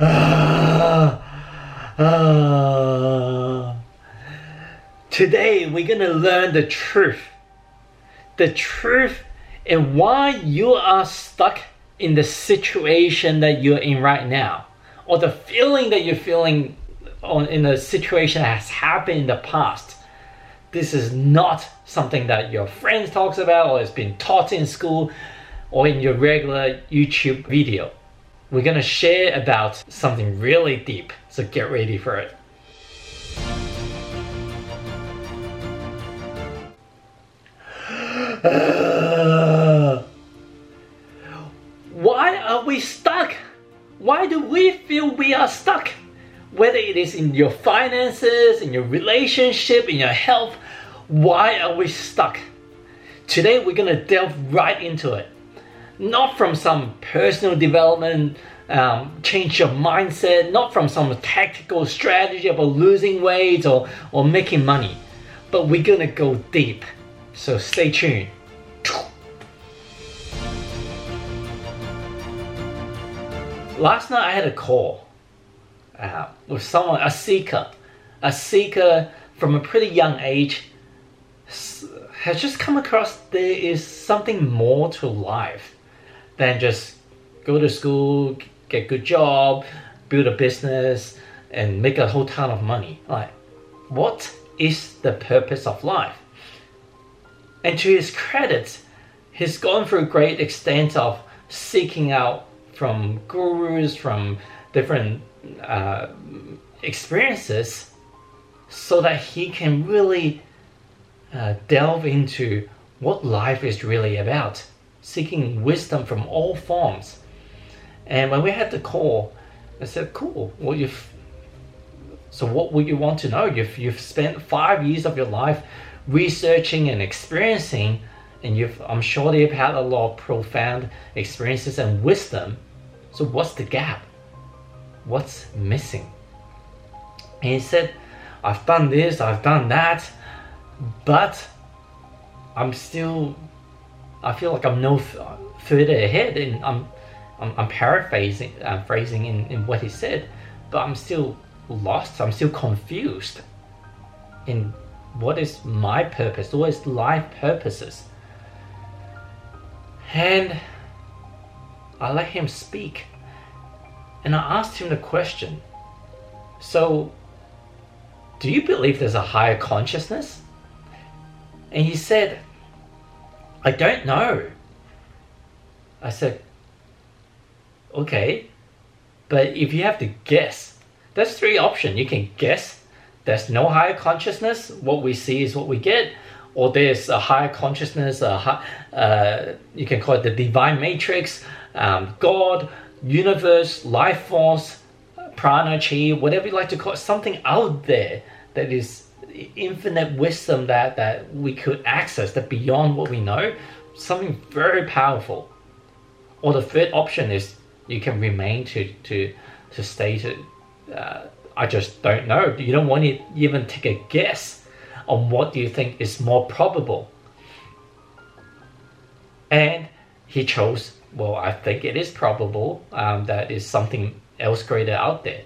Ah, ah. Today we're gonna learn the truth. The truth and why you are stuck in the situation that you're in right now. Or the feeling that you're feeling on in a situation that has happened in the past. This is not something that your friends talks about or has been taught in school or in your regular YouTube video. We're gonna share about something really deep, so get ready for it. why are we stuck? Why do we feel we are stuck? Whether it is in your finances, in your relationship, in your health, why are we stuck? Today we're gonna delve right into it. Not from some personal development, um, change your mindset, not from some tactical strategy about losing weight or, or making money, but we're gonna go deep. So stay tuned. Last night I had a call uh, with someone, a seeker, a seeker from a pretty young age has just come across there is something more to life than just go to school, get a good job, build a business, and make a whole ton of money. Like, what is the purpose of life? And to his credit, he's gone through a great extent of seeking out from gurus, from different uh, experiences, so that he can really uh, delve into what life is really about, seeking wisdom from all forms. And when we had the call, I said, "Cool. Well, you've so what would you want to know? You've you've spent five years of your life researching and experiencing." and you've I'm sure you've had a lot of profound experiences and wisdom so what's the gap? What's missing? And he said, I've done this, I've done that, but I'm still, I feel like I'm no further ahead and I'm, I'm, I'm paraphrasing uh, phrasing in, in what he said, but I'm still lost, I'm still confused in what is my purpose, what is life purposes. And I let him speak. And I asked him the question So, do you believe there's a higher consciousness? And he said, I don't know. I said, okay, but if you have to guess, there's three options. You can guess there's no higher consciousness, what we see is what we get, or there's a higher consciousness, a high, uh, you can call it the divine matrix, um, God, universe, life force, prana, chi, whatever you like to call it, something out there that is infinite wisdom that, that we could access, that beyond what we know, something very powerful. Or the third option is you can remain to, to, to stay to, uh, I just don't know. You don't want to even take a guess on what do you think is more probable. And he chose well, I think it is probable um, that is something else greater out there.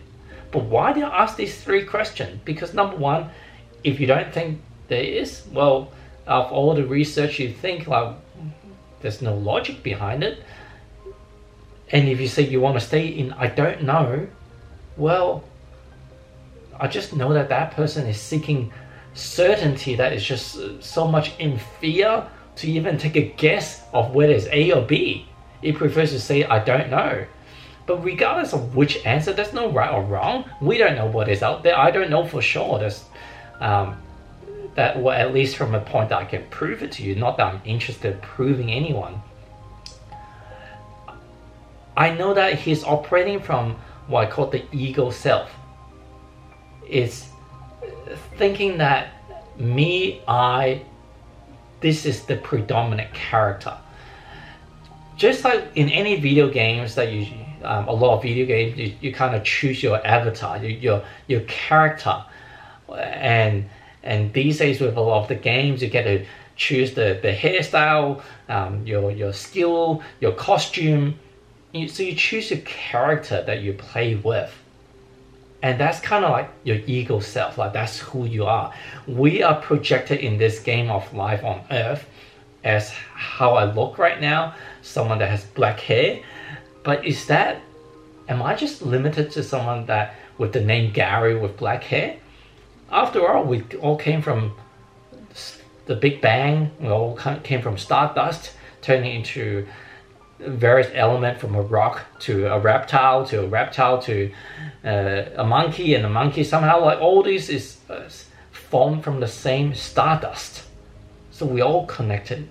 But why did I ask these three questions? Because number one, if you don't think there is, well, of all the research you think like there's no logic behind it. And if you say you want to stay in I don't know, well, I just know that that person is seeking certainty that is just so much in fear to even take a guess of whether it's A or B. It prefers to say, I don't know. But regardless of which answer, there's no right or wrong. We don't know what is out there. I don't know for sure. There's, um, that, well, at least from a point that I can prove it to you, not that I'm interested in proving anyone. I know that he's operating from what I call the ego self. It's thinking that me, I, this is the predominant character just like in any video games that you um, a lot of video games you, you kind of choose your avatar your, your your character and and these days with a lot of the games you get to choose the the hairstyle um, your your skill your costume. You, so you choose your character that you play with. And that's kind of like your ego self like that's who you are. We are projected in this game of life on earth as how i look right now someone that has black hair. But is that am i just limited to someone that with the name gary with black hair after all we all came from the big bang. We all came from stardust turning into various element from a rock to a reptile to a reptile to uh, a monkey and a monkey. Somehow like all this is uh, formed from the same stardust. So we all connected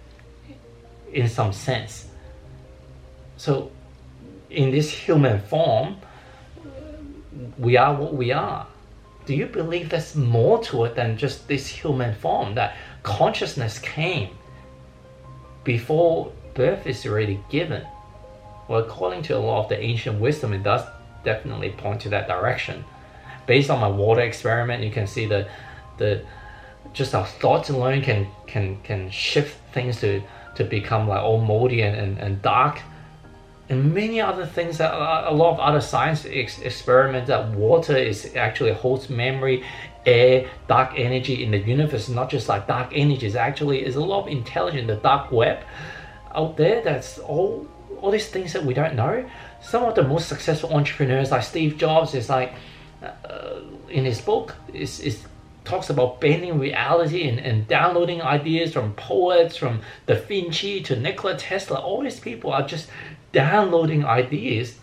in some sense. So in this human form we are what we are do you believe there's more to it than just this human form that consciousness came before birth is already given. Well, according to a lot of the ancient wisdom, it does definitely point to that direction. Based on my water experiment, you can see the the just our thoughts alone can can can shift things to to become like all moldy and, and, and dark and many other things that a lot of other science ex- experiments that water is actually holds memory air dark energy in the universe not just like dark energy actually is a lot of intelligence the dark web out there that's all all these things that we don't know. Some of the most successful entrepreneurs like steve jobs is like uh, in his book is, is talks about bending reality and, and downloading ideas from poets from da vinci to nikola tesla. All these people are just downloading ideas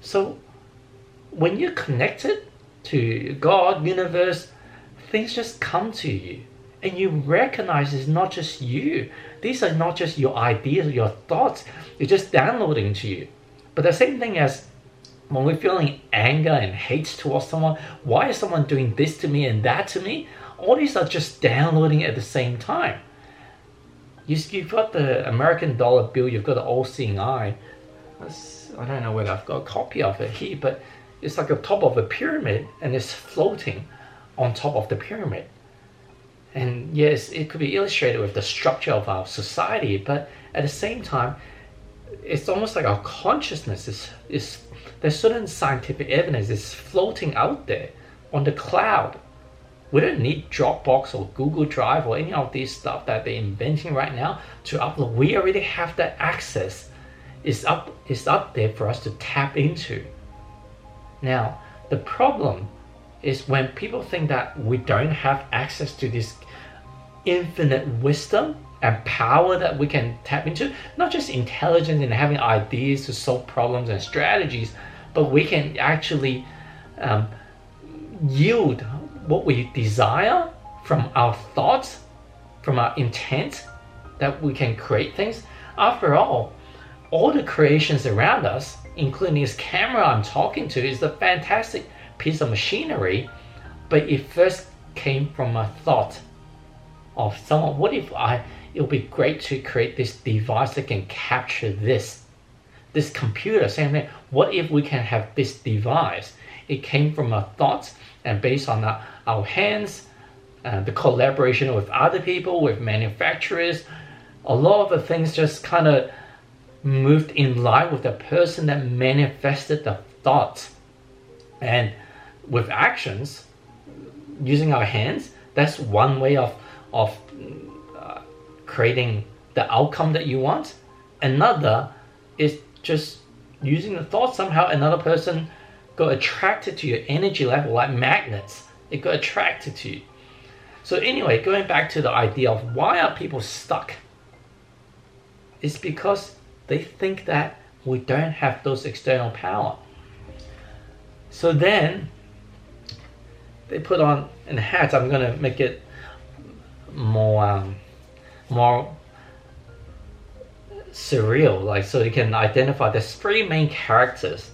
so when you're connected to god universe things just come to you and you recognize it's not just you. These are not just your ideas, your thoughts. It's just downloading to you. But the same thing as when we're feeling anger and hate towards someone, why is someone doing this to me and that to me? All these are just downloading at the same time. You, you've got the American dollar bill, you've got the all-seeing eye. I don't know whether I've got a copy of it here, but it's like the top of a pyramid and it's floating on top of the pyramid and yes, it could be illustrated with the structure of our society, but at the same time, it's almost like our consciousness is, is there's certain scientific evidence is floating out there on the cloud. We don't need Dropbox or Google Drive or any of these stuff that they're inventing right now to upload. We already have that access. It's up, it's up there for us to tap into. Now, the problem is when people think that we don't have access to this infinite wisdom and power that we can tap into not just intelligence and having ideas to solve problems and strategies but we can actually um, yield what we desire from our thoughts from our intent that we can create things after all all the creations around us including this camera i'm talking to is a fantastic piece of machinery but it first came from a thought of someone. What if I, it would be great to create this device that can capture this, this computer, same thing. What if we can have this device? It came from a thought and based on our, hands, uh, the collaboration with other people, with manufacturers, a lot of the things just kind of moved in line with the person that manifested the thoughts. And with actions, using our hands, that's one way of of uh, creating the outcome that you want. Another is just using the thought somehow another person got attracted to your energy level like magnets. It got attracted to you. So anyway, going back to the idea of why are people stuck? It's because they think that we don't have those external power. So then they put on a hat. I'm gonna make it more um, more surreal like so you can identify there's three main characters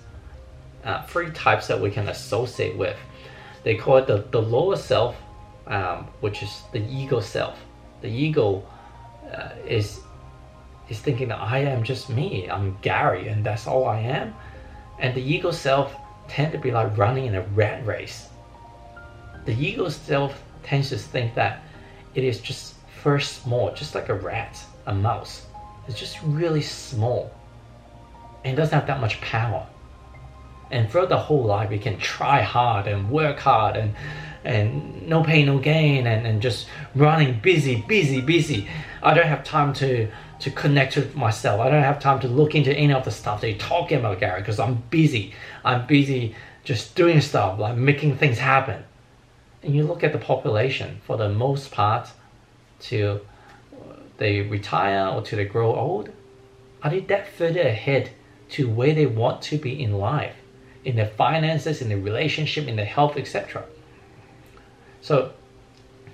uh, three types that we can associate with they call it the, the lower self um, which is the ego self the ego uh, is is thinking that I am just me I'm Gary and that's all I am and the ego self tend to be like running in a rat race the ego self tends to think that it is just first small, just like a rat, a mouse. It's just really small. and doesn't have that much power. And throughout the whole life, we can try hard and work hard and and no pain, no gain, and, and just running busy, busy, busy. I don't have time to to connect with myself. I don't have time to look into any of the stuff that you're talking about, Gary, because I'm busy. I'm busy just doing stuff, like making things happen. And you look at the population, for the most part, till they retire or till they grow old, are they that further ahead to where they want to be in life, in their finances, in their relationship, in their health, etc. So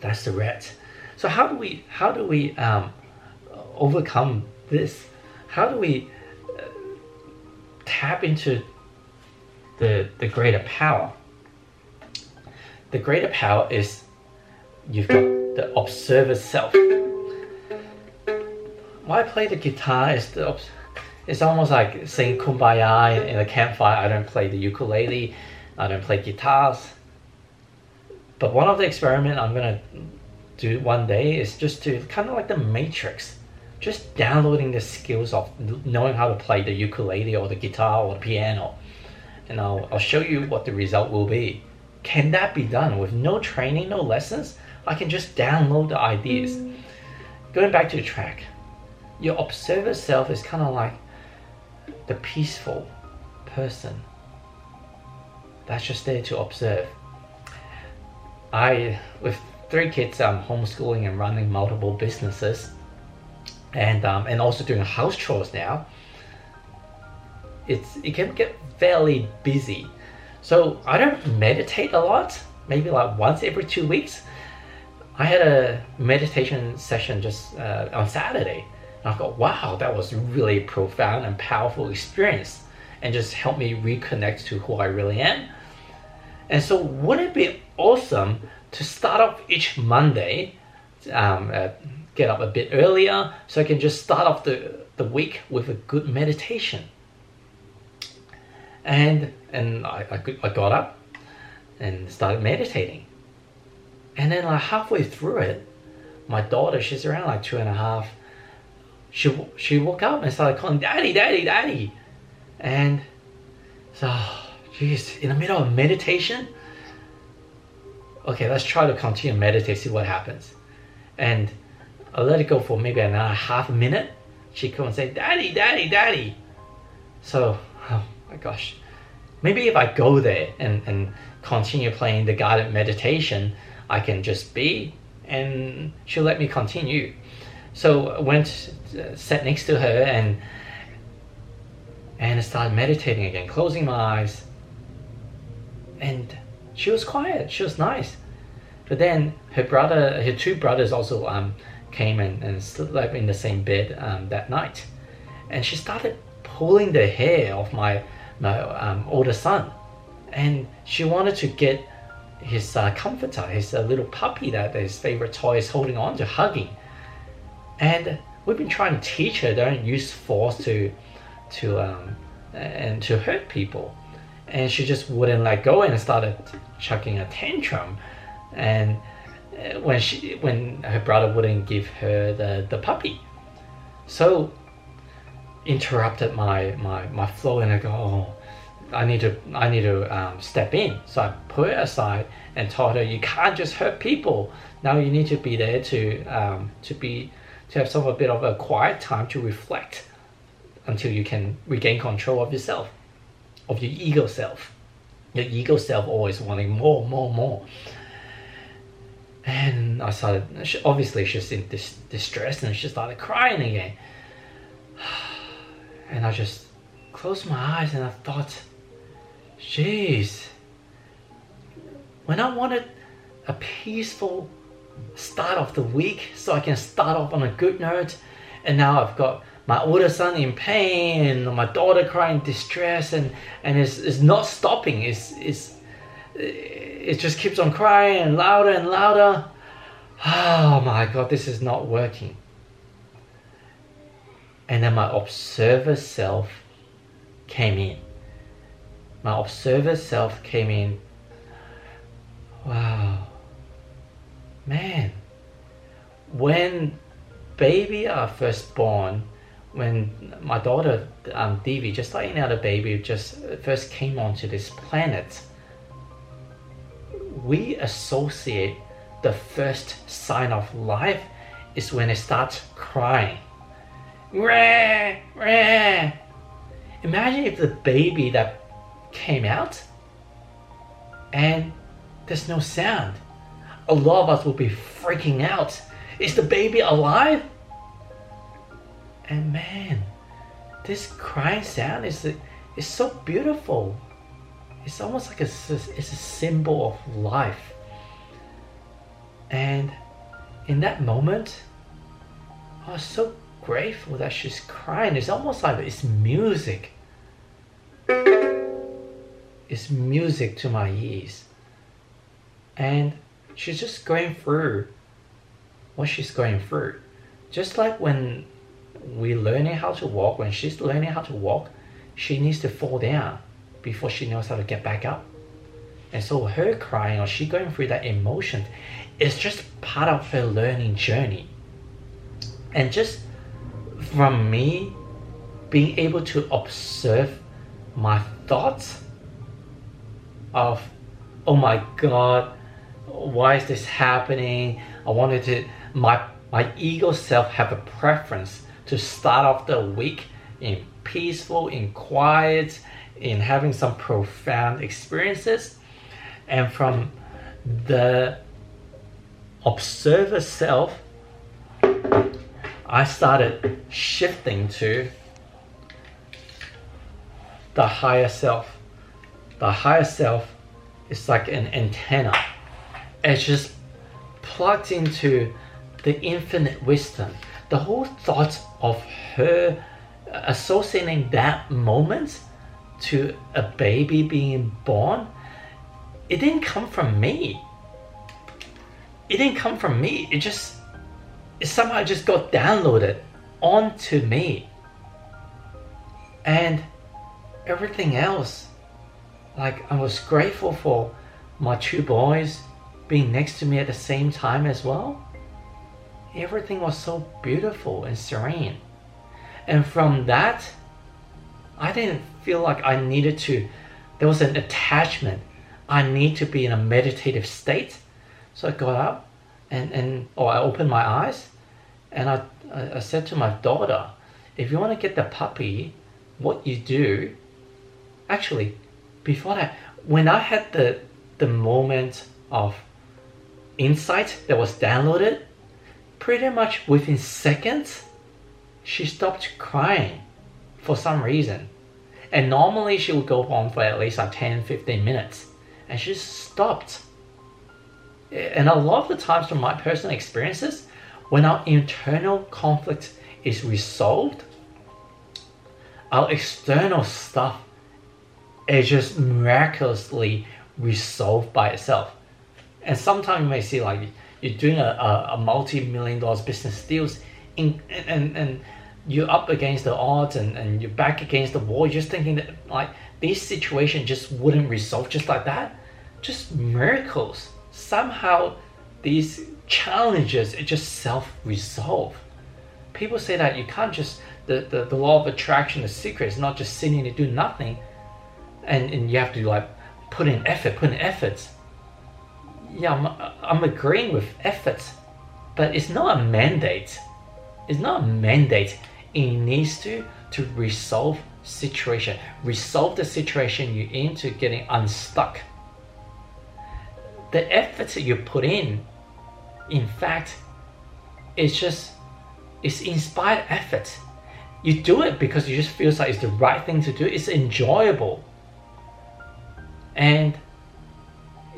that's the red. So how do we how do we um, overcome this? How do we uh, tap into the the greater power? The greater power is you've got the observer self. Why play the guitar is the it's almost like saying kumbaya in a campfire. I don't play the ukulele, I don't play guitars. But one of the experiment I'm gonna do one day is just to kind of like the matrix, just downloading the skills of knowing how to play the ukulele or the guitar or the piano. And I'll, I'll show you what the result will be. Can that be done with no training, no lessons? I can just download the ideas. Going back to the track, your observer self is kind of like the peaceful person that's just there to observe. I, with three kids, I'm homeschooling and running multiple businesses, and um, and also doing house chores now. It's it can get fairly busy, so I don't meditate a lot. Maybe like once every two weeks. I had a meditation session just uh, on Saturday I thought, wow, that was really profound and powerful experience and just helped me reconnect to who I really am. And so wouldn't it be awesome to start off each Monday, um, uh, get up a bit earlier so I can just start off the, the week with a good meditation. And, and I, I, I got up and started meditating. And then like halfway through it, my daughter, she's around like two and a half, she she woke up and started calling daddy daddy daddy. And so jeez in the middle of meditation okay let's try to continue meditate see what happens. And i let it go for maybe another half a minute. She come and say daddy daddy daddy. So oh my gosh. Maybe if i go there and and continue playing the guided meditation i can just be and she'll let me continue so I went, uh, sat next to her and and I started meditating again, closing my eyes. And she was quiet. She was nice. But then her brother, her two brothers also um, came and, and slept in the same bed um, that night. And she started pulling the hair off my, my um, older son. And she wanted to get his uh, comforter, his uh, little puppy that his favorite toy is holding on to, hugging. And we've been trying to teach her don't use force to to um, and to hurt people. And she just wouldn't let go and started chucking a tantrum. And uh, when she when her brother wouldn't give her the, the puppy. So interrupted my, my, my flow and I go, oh, I need to I need to um, step in. So I put her aside and told her you can't just hurt people. Now you need to be there to um, to be to have some a bit of a quiet time to reflect until you can regain control of yourself, of your ego self. Your ego self always wanting more, more, more. And I started, obviously she's in this distress and she started crying again. And I just closed my eyes and I thought, jeez, when I wanted a peaceful start off the week so I can start off on a good note. And now I've got my older son in pain, and my daughter crying distress, and and it's, it's not stopping. It's it's it just keeps on crying and louder and louder. Oh my god, this is not working. And then my observer self came in. My observer self came in. Wow man, when baby are first born, when my daughter um, Devi, just like any other baby, just first came onto this planet, we associate the first sign of life is when it starts crying. Rah, rah. Imagine if the baby that came out and there's no sound. A lot of us will be freaking out. Is the baby alive? And man, this crying sound is is so beautiful. It's almost like a, it's a symbol of life. And in that moment, I was so grateful that she's crying. It's almost like it's music. It's music to my ears. And she's just going through what she's going through. Just like when we're learning how to walk, when she's learning how to walk, she needs to fall down before she knows how to get back up. And so her crying or she going through that emotion is just part of her learning journey. And just from me being able to observe my thoughts of, oh my God, why is this happening? I wanted to, my, my ego self have a preference to start off the week in peaceful, in quiet, in having some profound experiences. And from the observer self, I started shifting to the higher self. The higher self is like an antenna. It's just plugged into the infinite wisdom the whole thought of her uh, associating that moment to a baby being born, it didn't come from me. It didn't come from me. It just it somehow just got downloaded onto me. And everything else, like I was grateful for my two boys being next to me at the same time as well everything was so beautiful and serene. And from that, I didn't feel like I needed to, there was an attachment. I need to be in a meditative state. So I got up and, and or I opened my eyes and I, I said to my daughter, if you want to get the puppy, what you do, actually, before that, when I had the, the moment of insight that was downloaded, pretty much within seconds, she stopped crying for some reason. And normally she would go on for at least like 10 15 minutes. And she stopped. And a lot of the times from my personal experiences, when our internal conflict is resolved, our external stuff is just miraculously resolved by itself. And sometimes you may see like you're doing a, a, a multi-million dollars business deals in, and, and you're up against the odds and, and you're back against the wall you're just thinking that like this situation just wouldn't resolve just like that. Just miracles. Somehow these challenges it just self-resolve. People say that you can't just the, the, the law of attraction the secret is not just sitting and do nothing and, and you have to like put in effort put in efforts yeah, I'm, I'm agreeing with effort, but it's not a mandate. It's not a mandate. It needs to to resolve situation, resolve the situation you're into getting unstuck. The effort that you put in, in fact, it's just it's inspired effort. You do it because you just feel like it's the right thing to do. It's enjoyable. And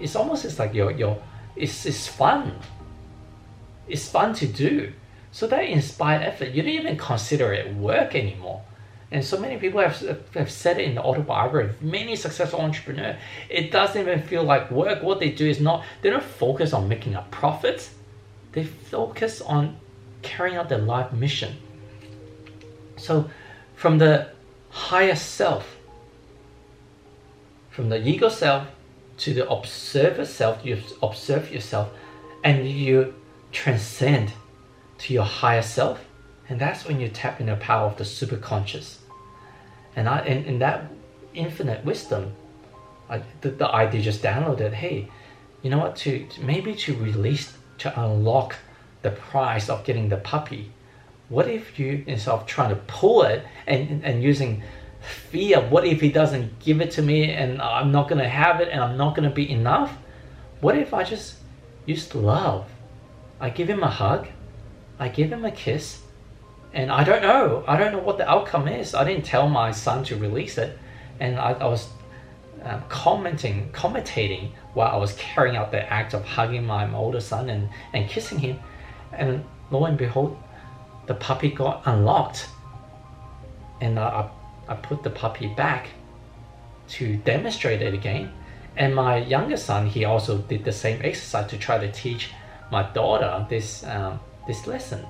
it's almost it's like your your it's it's fun. It's fun to do. So that inspired effort, you don't even consider it work anymore. And so many people have, have said it in the autobiography. Many successful entrepreneurs, it doesn't even feel like work. What they do is not, they don't focus on making a profit. They focus on carrying out their life mission. So from the higher self, from the ego self to the observer self, you observe yourself and you transcend to your higher self, And that's when you tap into the power of the superconscious. And I in, in that infinite wisdom, I, the, the idea just downloaded, hey, you know what, to, to maybe to release, to unlock the price of getting the puppy, what if you instead of trying to pull it and, and using fear, what if he doesn't give it to me and I'm not gonna have it and I'm not gonna be enough? What if I just use love? I give him a hug, I give him a kiss, and I don't know. I don't know what the outcome is. I didn't tell my son to release it, and I, I was um, commenting, commentating while I was carrying out the act of hugging my older son and, and kissing him, and lo and behold, the puppy got unlocked, and I put the puppy back to demonstrate it again. And my younger son, he also did the same exercise to try to teach my daughter this um, this lesson.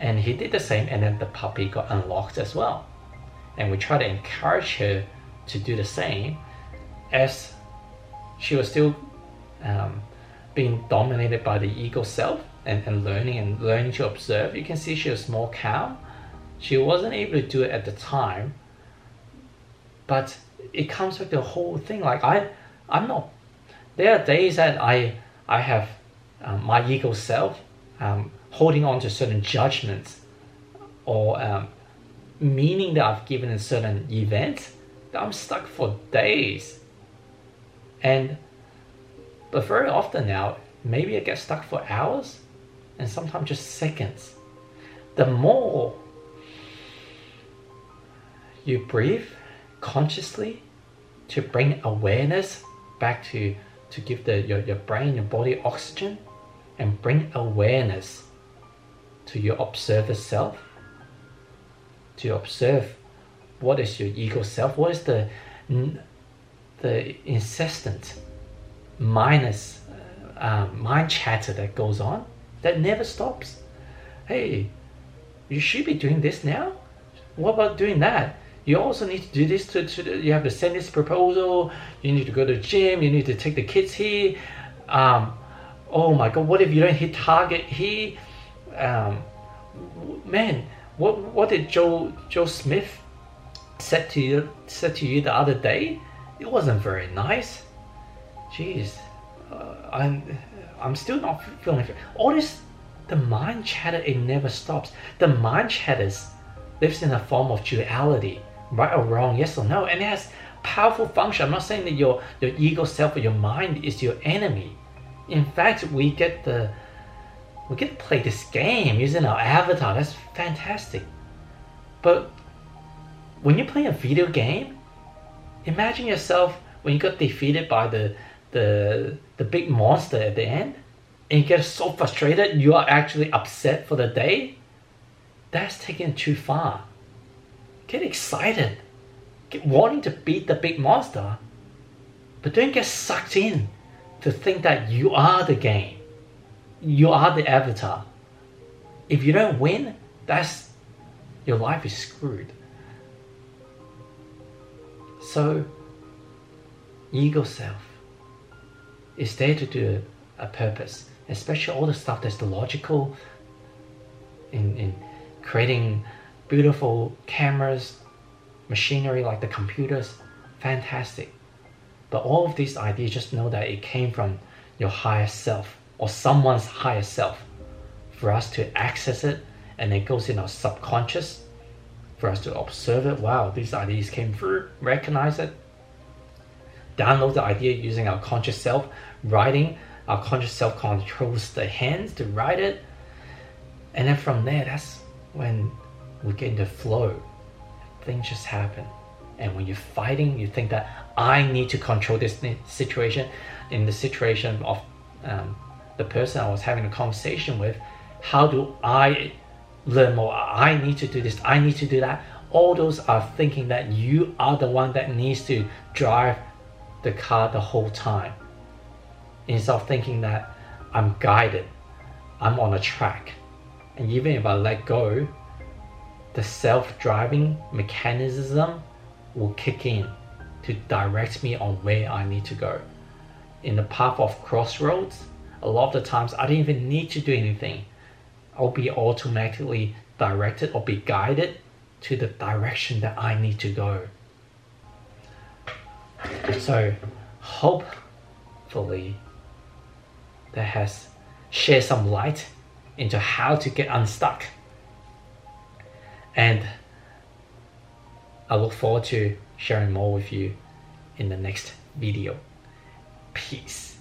And he did the same and then the puppy got unlocked as well. And we try to encourage her to do the same as she was still um, being dominated by the ego self and, and learning and learning to observe. You can see she was more calm. She wasn't able to do it at the time but it comes with the whole thing like i i'm not there are days that i i have um, my ego self um, holding on to certain judgments or um, meaning that I've given in certain events that I'm stuck for days. And but very often now, maybe I get stuck for hours and sometimes just seconds. The more you breathe consciously to bring awareness back to to give the your, your brain, your body oxygen and bring awareness to your observer self, to observe what is your ego self, what is the the incessant minus uh, um, mind chatter that goes on that never stops. Hey, you should be doing this now. What about doing that? You also need to do this to, to you have to send this proposal. You need to go to the gym. You need to take the kids here. Um, oh my god, what if you don't hit target here? Um, man, what what did Joe Joe Smith said to you said to you the other day? It wasn't very nice. Jeez, uh, I'm I'm still not feeling all this. The mind chatter it never stops. The mind chatters lives in a form of duality, right or wrong, yes or no, and it has powerful function. I'm not saying that your your ego self or your mind is your enemy in fact, we get the we get to play this game using our avatar. That's fantastic. But when you play a video game, imagine yourself when you got defeated by the the the big monster at the end, and you get so frustrated you are actually upset for the day. That's taken too far. Get excited, get wanting to beat the big monster, but don't get sucked in to think that you are the game. You are the avatar. If you don't win, that's your life is screwed. So, ego self is there to do a purpose, especially all the stuff that's the logical in, in creating beautiful cameras, machinery like the computers, fantastic. But all of these ideas, just know that it came from your higher self or someone's higher self for us to access it and it goes in our subconscious for us to observe it. Wow, these ideas came through, recognize it, download the idea using our conscious self, writing. Our conscious self controls the hands to write it. And then from there, that's when we get into flow. Things just happen. And when you're fighting, you think that I need to control this situation. In the situation of um, the person I was having a conversation with, how do I learn more? I need to do this, I need to do that. All those are thinking that you are the one that needs to drive the car the whole time. Instead of thinking that I'm guided, I'm on a track. And even if I let go, the self driving mechanism will kick in to direct me on where I need to go. In the path of crossroads, a lot of the times I don't even need to do anything. I'll be automatically directed or be guided to the direction that I need to go. So, hopefully, that has shared some light into how to get unstuck. And I look forward to sharing more with you in the next video. Peace.